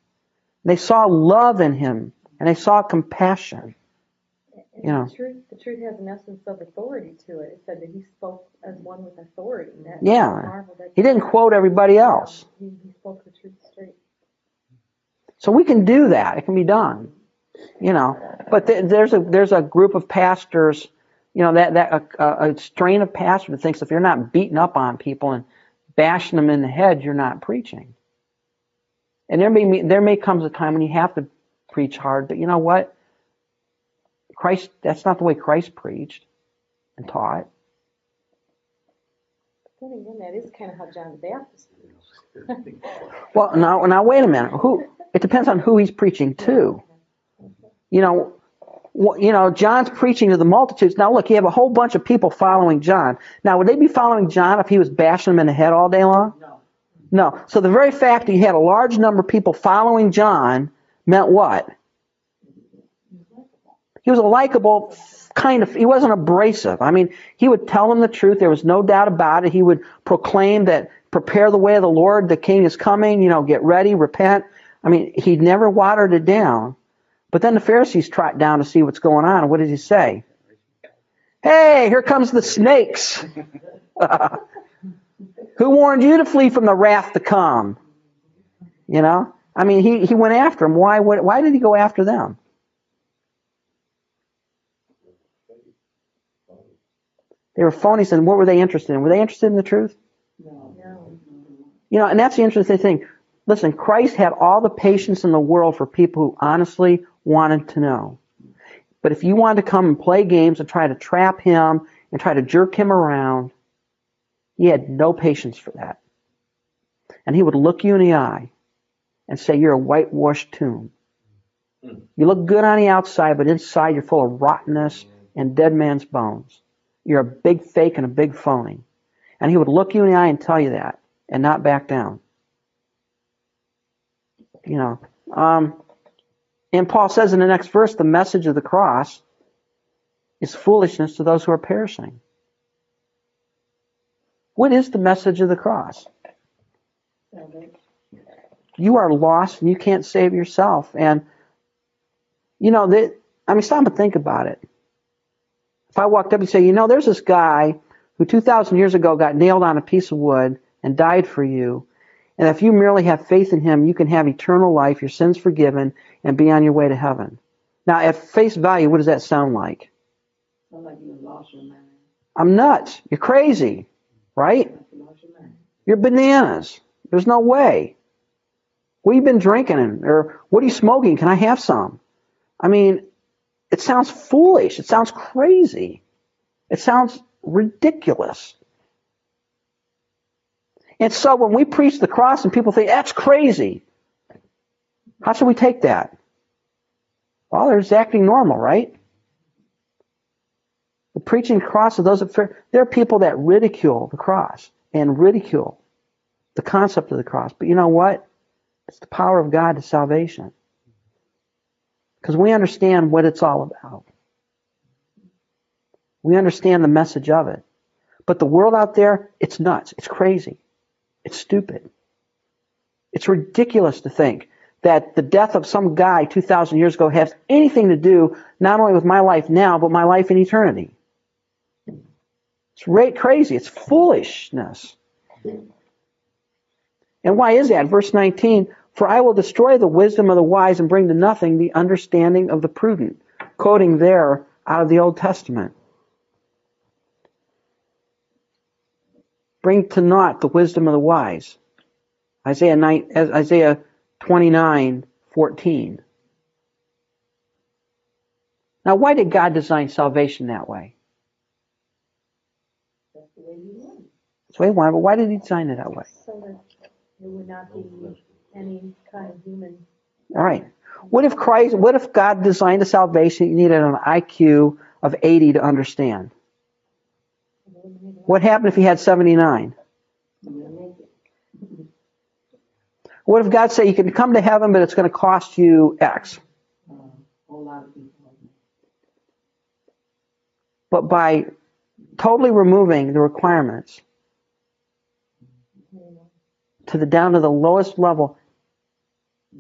S2: They saw love in him and they saw compassion. You know.
S5: the truth, the truth has an essence of authority to it. It said that he spoke as one with authority.
S2: Yeah. He didn't quote everybody else.
S5: He, he spoke the truth straight.
S2: So we can do that. It can be done. You know, but th- there's a there's a group of pastors, you know, that that a, a, strain of pastor that thinks if you're not beating up on people and bashing them in the head, you're not preaching. And there may there may comes a time when you have to preach hard, but you know what? Christ, that's not the way Christ preached and taught.
S5: Then again, that is kind of how John the Baptist.
S2: Well, now now wait a minute. Who? It depends on who he's preaching to. You know, you know, John's preaching to the multitudes. Now look, you have a whole bunch of people following John. Now, would they be following John if he was bashing them in the head all day long?
S4: No.
S2: No. So the very fact that you had a large number of people following John meant what? He was a likable kind of, he wasn't abrasive. I mean, he would tell them the truth. There was no doubt about it. He would proclaim that prepare the way of the Lord. The king is coming. You know, get ready, repent. I mean, he never watered it down. But then the Pharisees trot down to see what's going on. And what did he say? Hey, here comes the snakes. Who warned you to flee from the wrath to come? You know? I mean, he, he went after them. Why, would, why did he go after them? They were phonies, and what were they interested in? Were they interested in the truth? You know, and that's the interesting thing. Listen, Christ had all the patience in the world for people who honestly wanted to know. But if you wanted to come and play games and try to trap him and try to jerk him around, he had no patience for that. And he would look you in the eye and say, You're a whitewashed tomb. You look good on the outside, but inside you're full of rottenness and dead man's bones. You're a big fake and a big phony. And he would look you in the eye and tell you that and not back down. You know, um, and Paul says in the next verse, the message of the cross is foolishness to those who are perishing. What is the message of the cross? You are lost and you can't save yourself. And, you know, that, I mean, stop and think about it. If I walked up and say, you know, there's this guy who 2,000 years ago got nailed on a piece of wood and died for you. And if you merely have faith in him, you can have eternal life, your sins forgiven, and be on your way to heaven. Now, at face value, what does that sound like?
S4: Sound like you lost your mind.
S2: I'm nuts. You're crazy, right?
S4: You lost your mind.
S2: You're bananas. There's no way. What have you been drinking? Or what are you smoking? Can I have some? I mean, it sounds foolish. It sounds crazy. It sounds ridiculous. And so when we preach the cross and people think, that's crazy, how should we take that? Well, they're just acting normal, right? The preaching cross of those that there are people that ridicule the cross and ridicule the concept of the cross. But you know what? It's the power of God to salvation. Because we understand what it's all about. We understand the message of it. But the world out there, it's nuts. It's crazy. It's stupid. It's ridiculous to think that the death of some guy 2,000 years ago has anything to do not only with my life now, but my life in eternity. It's right crazy. It's foolishness. And why is that? Verse 19, for I will destroy the wisdom of the wise and bring to nothing the understanding of the prudent. Quoting there out of the Old Testament. Bring to naught the wisdom of the wise. Isaiah 9, Isaiah 29, 14. Now, why did God design salvation that way?
S4: That's the way you want it.
S2: That's the way he wanted, but why did he design it that way?
S5: So that there would not be any kind of human,
S2: All right. What if Christ, what if God designed a salvation you needed an IQ of 80 to understand? What happened if he had 79?
S4: You'll make it.
S2: What if God said you can come to heaven, but it's going to cost you X? But by totally removing the requirements to the down to the lowest level,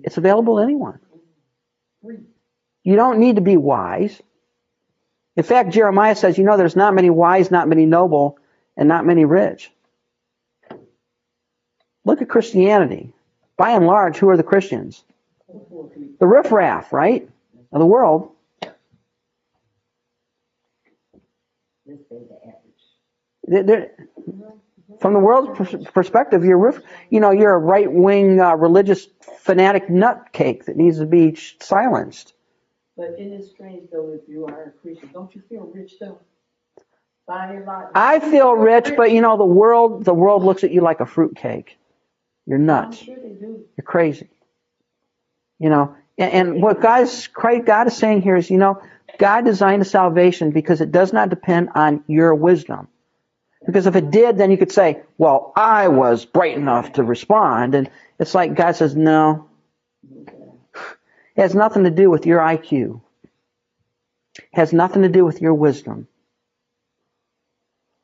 S2: it's available to anyone. You don't need to be wise. In fact, Jeremiah says, you know, there's not many wise, not many noble, and not many rich. Look at Christianity. By and large, who are the Christians? The riffraff, right? Of the world. They're- they're- from the world's pers- perspective, you're riff, you know you're a right wing uh, religious fanatic nutcake that needs to be silenced.
S4: But it strange though, if you are a Christian, don't you feel rich though?
S2: I feel rich, but you know the world the world looks at you like a fruitcake. You're nuts. You're crazy. You know, and, and what God's God is saying here is, you know, God designed a salvation because it does not depend on your wisdom. Because if it did, then you could say, well, I was bright enough to respond. And it's like God says, no. It has nothing to do with your IQ. It has nothing to do with your wisdom.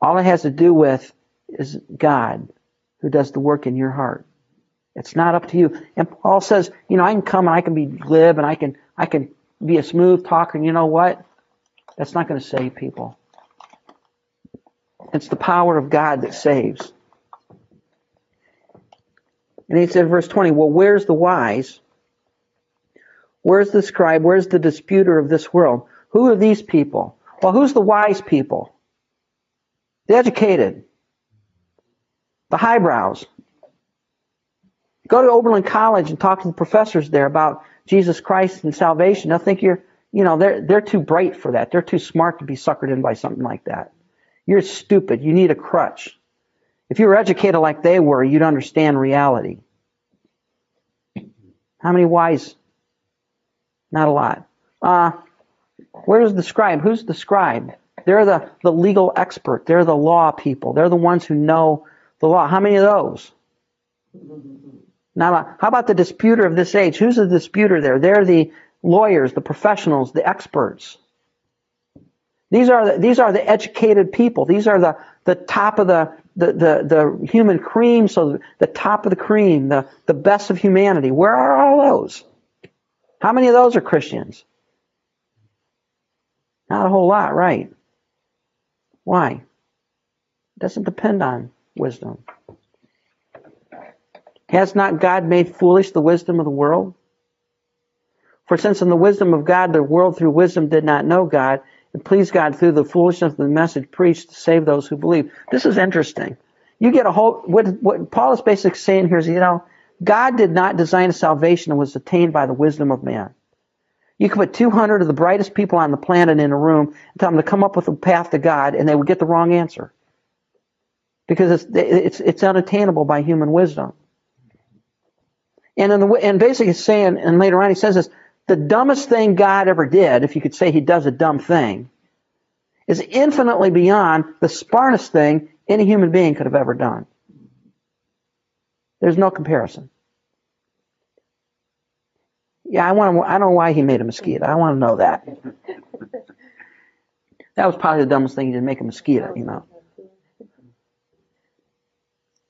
S2: All it has to do with is God who does the work in your heart. It's not up to you. And Paul says, you know, I can come and I can be glib and I can I can be a smooth talker. And you know what? That's not going to save people. It's the power of God that saves. And he said, verse 20, well, where's the wise? Where's the scribe? Where's the disputer of this world? Who are these people? Well, who's the wise people? The educated. The highbrows. Go to Oberlin College and talk to the professors there about Jesus Christ and salvation. They'll think you're, you know, they're, they're too bright for that. They're too smart to be suckered in by something like that. You're stupid. You need a crutch. If you were educated like they were, you'd understand reality. How many wise? Not a lot. Uh, where's the scribe? Who's the scribe? They're the, the legal expert. They're the law people. They're the ones who know the law. How many of those? Lot. How about the disputer of this age? Who's the disputer there? They're the lawyers, the professionals, the experts. These are the, these are the educated people. These are the, the top of the, the, the, the human cream, so the top of the cream, the, the best of humanity. Where are all those? How many of those are Christians? Not a whole lot, right? Why? It doesn't depend on wisdom. Has not God made foolish the wisdom of the world? For since in the wisdom of God the world through wisdom did not know God, it pleased God through the foolishness of the message preached to save those who believe. This is interesting. You get a whole what what Paul is basically saying here is, you know, God did not design salvation and was attained by the wisdom of man. You could put 200 of the brightest people on the planet in a room and tell them to come up with a path to God, and they would get the wrong answer because it's it's it's unattainable by human wisdom. And in the and basically saying, and later on he says this: the dumbest thing God ever did, if you could say he does a dumb thing, is infinitely beyond the smartest thing any human being could have ever done. There's no comparison. Yeah, I want to, I don't know why he made a mosquito. I want to know that. That was probably the dumbest thing he did, make a mosquito, you know.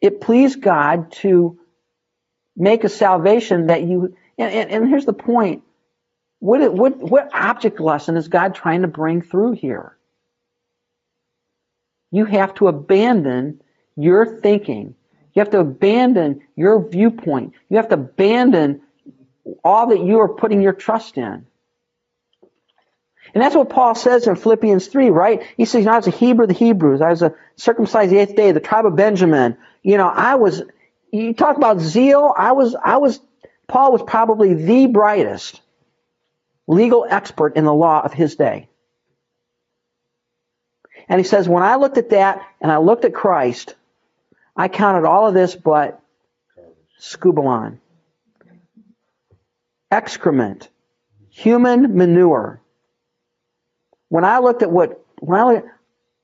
S2: It pleased God to make a salvation that you, and, and, and here's the point. What, what, what object lesson is God trying to bring through here? You have to abandon your thinking. You have to abandon your viewpoint. You have to abandon all that you are putting your trust in. And that's what Paul says in Philippians 3, right? He says, I was a Hebrew of the Hebrews. I was a circumcised the eighth day, the tribe of Benjamin. You know, I was, you talk about zeal. I was, I was, Paul was probably the brightest legal expert in the law of his day. And he says, when I looked at that and I looked at Christ, I counted all of this but scubalon, excrement, human manure. When I looked at what, when I looked,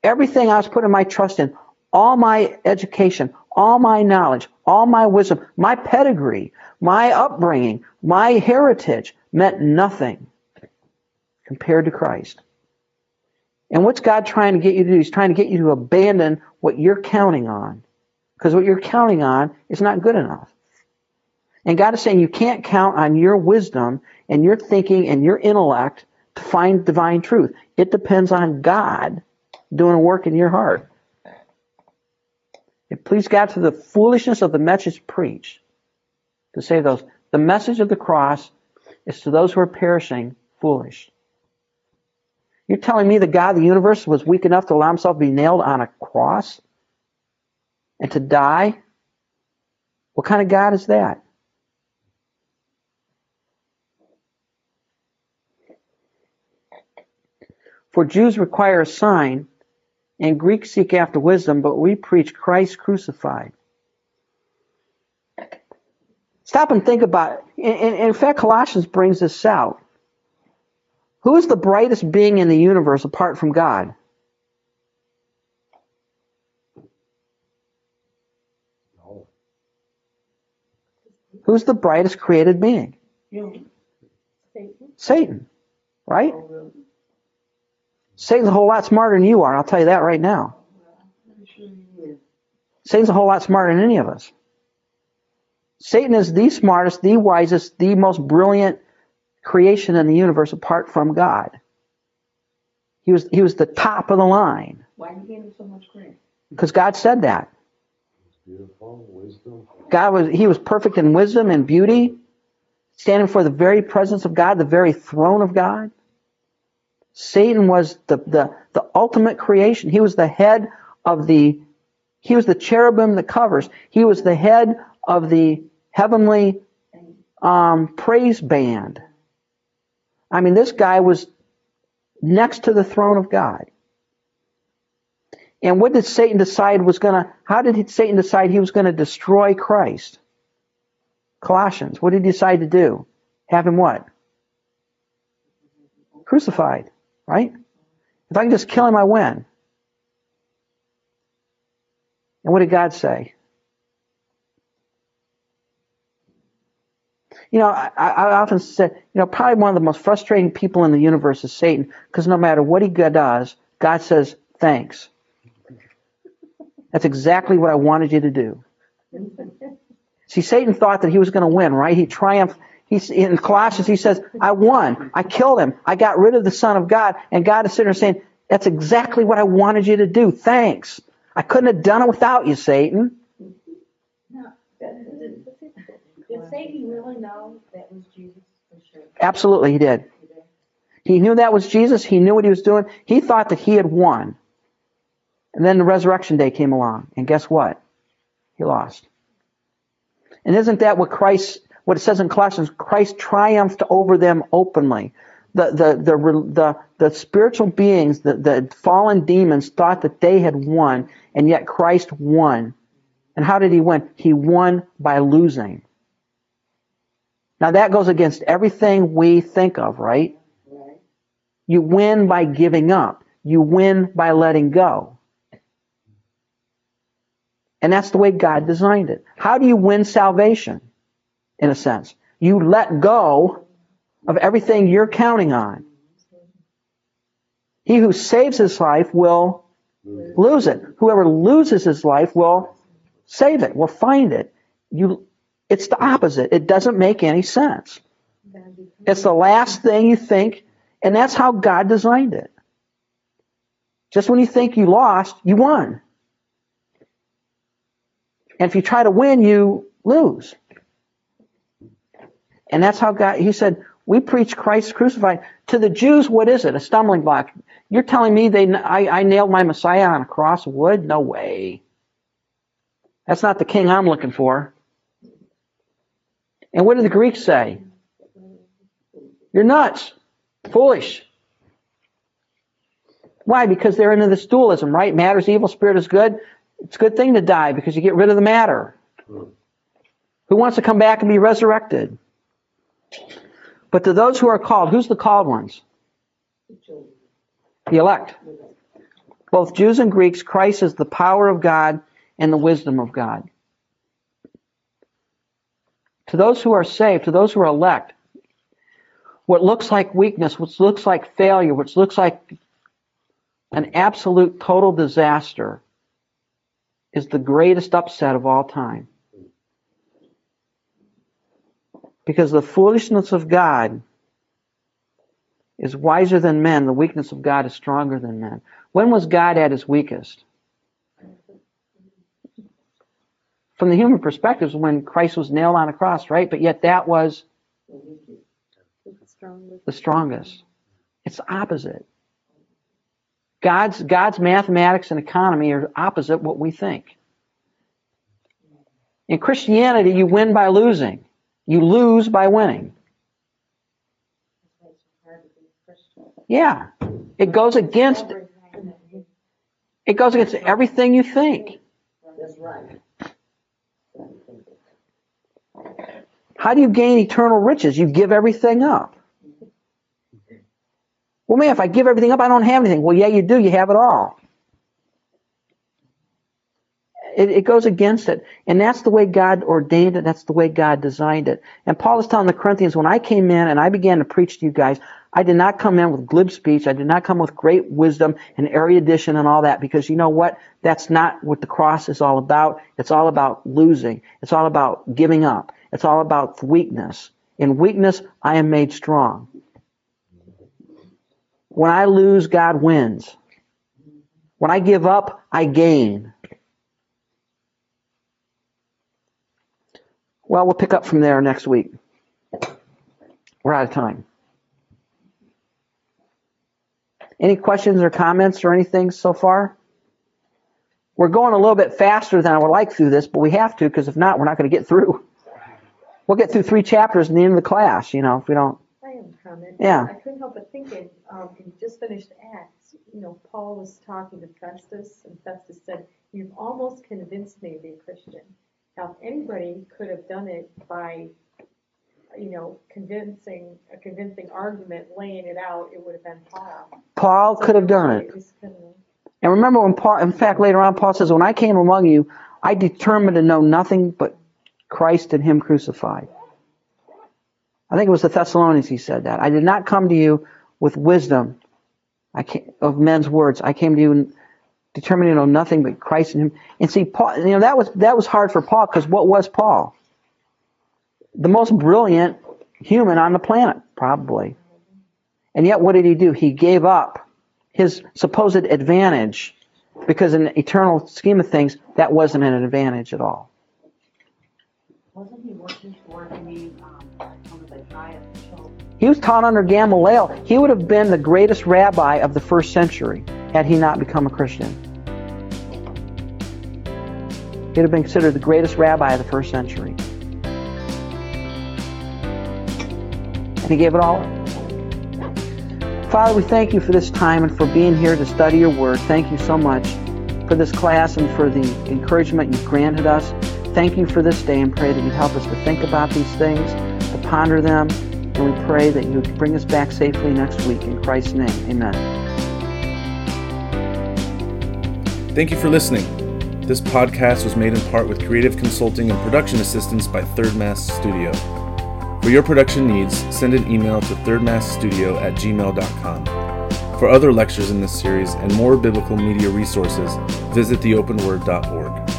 S2: everything I was putting my trust in, all my education, all my knowledge, all my wisdom, my pedigree, my upbringing, my heritage meant nothing compared to Christ. And what's God trying to get you to do? He's trying to get you to abandon what you're counting on. Because what you're counting on is not good enough. And God is saying you can't count on your wisdom and your thinking and your intellect to find divine truth. It depends on God doing a work in your heart. It pleased God to the foolishness of the message preached to say those. The message of the cross is to those who are perishing foolish. You're telling me the God of the universe was weak enough to allow himself to be nailed on a cross and to die? What kind of God is that? For Jews require a sign, and Greeks seek after wisdom, but we preach Christ crucified. Stop and think about it. In, in fact, Colossians brings this out. Who is the brightest being in the universe apart from God?
S3: No.
S2: Who's the brightest created being?
S5: Satan.
S2: Satan, right?
S4: oh, really?
S2: Satan's a whole lot smarter than you are. I'll tell you that right now.
S4: I'm sure he is.
S2: Satan's a whole lot smarter than any of us. Satan is the smartest, the wisest, the most brilliant creation in the universe apart from God. He was, he was the top of the line
S4: Why you gave him so much credit?
S2: because God said that.
S3: Beautiful, wisdom.
S2: God was, he was perfect in wisdom and beauty, standing for the very presence of God, the very throne of God. Satan was the, the, the ultimate creation. He was the head of the, he was the cherubim that covers. He was the head of the heavenly um, praise band. I mean, this guy was next to the throne of God. And what did Satan decide was going to, how did Satan decide he was going to destroy Christ? Colossians. What did he decide to do? Have him what? Crucified, right? If I can just kill him, I win. And what did God say? You know, I, I often said, you know, probably one of the most frustrating people in the universe is Satan, because no matter what he does, God says, thanks. That's exactly what I wanted you to do. See, Satan thought that he was going to win, right? He triumphed. He's in Colossians. He says, "I won. I killed him. I got rid of the Son of God." And God is sitting there saying, "That's exactly what I wanted you to do. Thanks. I couldn't have done it without you, Satan."
S4: Did did Satan really know that was Jesus for sure?
S2: Absolutely, he did. He knew that was Jesus. He knew what he was doing. He thought that he had won. And then the resurrection day came along, and guess what? He lost. And isn't that what Christ, what it says in Colossians? Christ triumphed over them openly. The, the, the, the, the spiritual beings, the, the fallen demons thought that they had won, and yet Christ won. And how did he win? He won by losing. Now that goes against everything we think of, right?
S4: Right.
S2: You win by giving up. You win by letting go. And that's the way God designed it. How do you win salvation? In a sense, you let go of everything you're counting on. He who saves his life will lose it. Whoever loses his life will save it, will find it. You, it's the opposite. It doesn't make any sense. It's the last thing you think, and that's how God designed it. Just when you think you lost, you won. And if you try to win, you lose. And that's how God, he said, we preach Christ crucified. To the Jews, what is it? A stumbling block. You're telling me they, I, I nailed my Messiah on a cross of wood? No way. That's not the king I'm looking for. And what do the Greeks say? You're nuts. Foolish. Why? Because they're into this dualism, right? Matter's evil, spirit is good. It's a good thing to die because you get rid of the matter. Hmm. Who wants to come back and be resurrected? But to those who are called, who's the called ones? The elect. Both Jews and Greeks, Christ is the power of God and the wisdom of God. To those who are saved, to those who are elect, what looks like weakness, what looks like failure, what looks like an absolute total disaster is the greatest upset of all time. Because the foolishness of God is wiser than men, the weakness of God is stronger than men. When was God at his weakest? From the human perspective, when Christ was nailed on a cross, right? But yet that was the strongest. It's opposite. God's, God's mathematics and economy are opposite what we think. In Christianity, you win by losing. You lose by winning. Yeah. It goes against it goes against everything you think. How do you gain eternal riches? You give everything up. Well, man, if I give everything up, I don't have anything. Well, yeah, you do. You have it all. It, it, goes against it. And that's the way God ordained it. That's the way God designed it. And Paul is telling the Corinthians, when I came in and I began to preach to you guys, I did not come in with glib speech. I did not come with great wisdom and erudition and all that because you know what? That's not what the cross is all about. It's all about losing. It's all about giving up. It's all about weakness. In weakness, I am made strong. When I lose, God wins. When I give up, I gain. Well, we'll pick up from there next week. We're out of time. Any questions or comments or anything so far? We're going a little bit faster than I would like through this, but we have to because if not, we're not going to get through. We'll get through three chapters in the end of the class, you know, if we don't.
S5: I have a comment.
S2: Yeah.
S5: I couldn't help but thinking, um, you just finished Acts, you know, Paul was talking to Festus, and Festus said, You've almost convinced me to be a Christian. Now, if anybody could have done it by, you know, convincing, a convincing argument, laying it out, it would have been Paul.
S2: Paul could have done it.
S5: was kind of-
S2: And remember when Paul, in fact, later on, Paul says, When I came among you, I determined to know nothing but Christ and Him crucified. I think it was the Thessalonians he said that. I did not come to you with wisdom I came, of men's words. I came to you determined to know nothing but Christ and Him. And see, Paul, you know, that was that was hard for Paul because what was Paul? The most brilliant human on the planet, probably. And yet, what did he do? He gave up his supposed advantage because, in the eternal scheme of things, that wasn't an advantage at all.
S7: Wasn't he working um, the high?
S2: He was taught under Gamaliel. He would have been the greatest rabbi of the first century had he not become a Christian. He'd have been considered the greatest rabbi of the first century. And he gave it all. Father, we thank you for this time and for being here to study your word. Thank you so much for this class and for the encouragement you've granted us. Thank you for this day and pray that you'd help us to think about these things, to ponder them, and we pray that you would bring us back safely next week. In Christ's name, amen.
S1: Thank you for listening. This podcast was made in part with creative consulting and production assistance by Third Mass Studio. For your production needs, send an email to thirdmassstudio at gmail.com. For other lectures in this series and more biblical media resources, visit theopenword.org.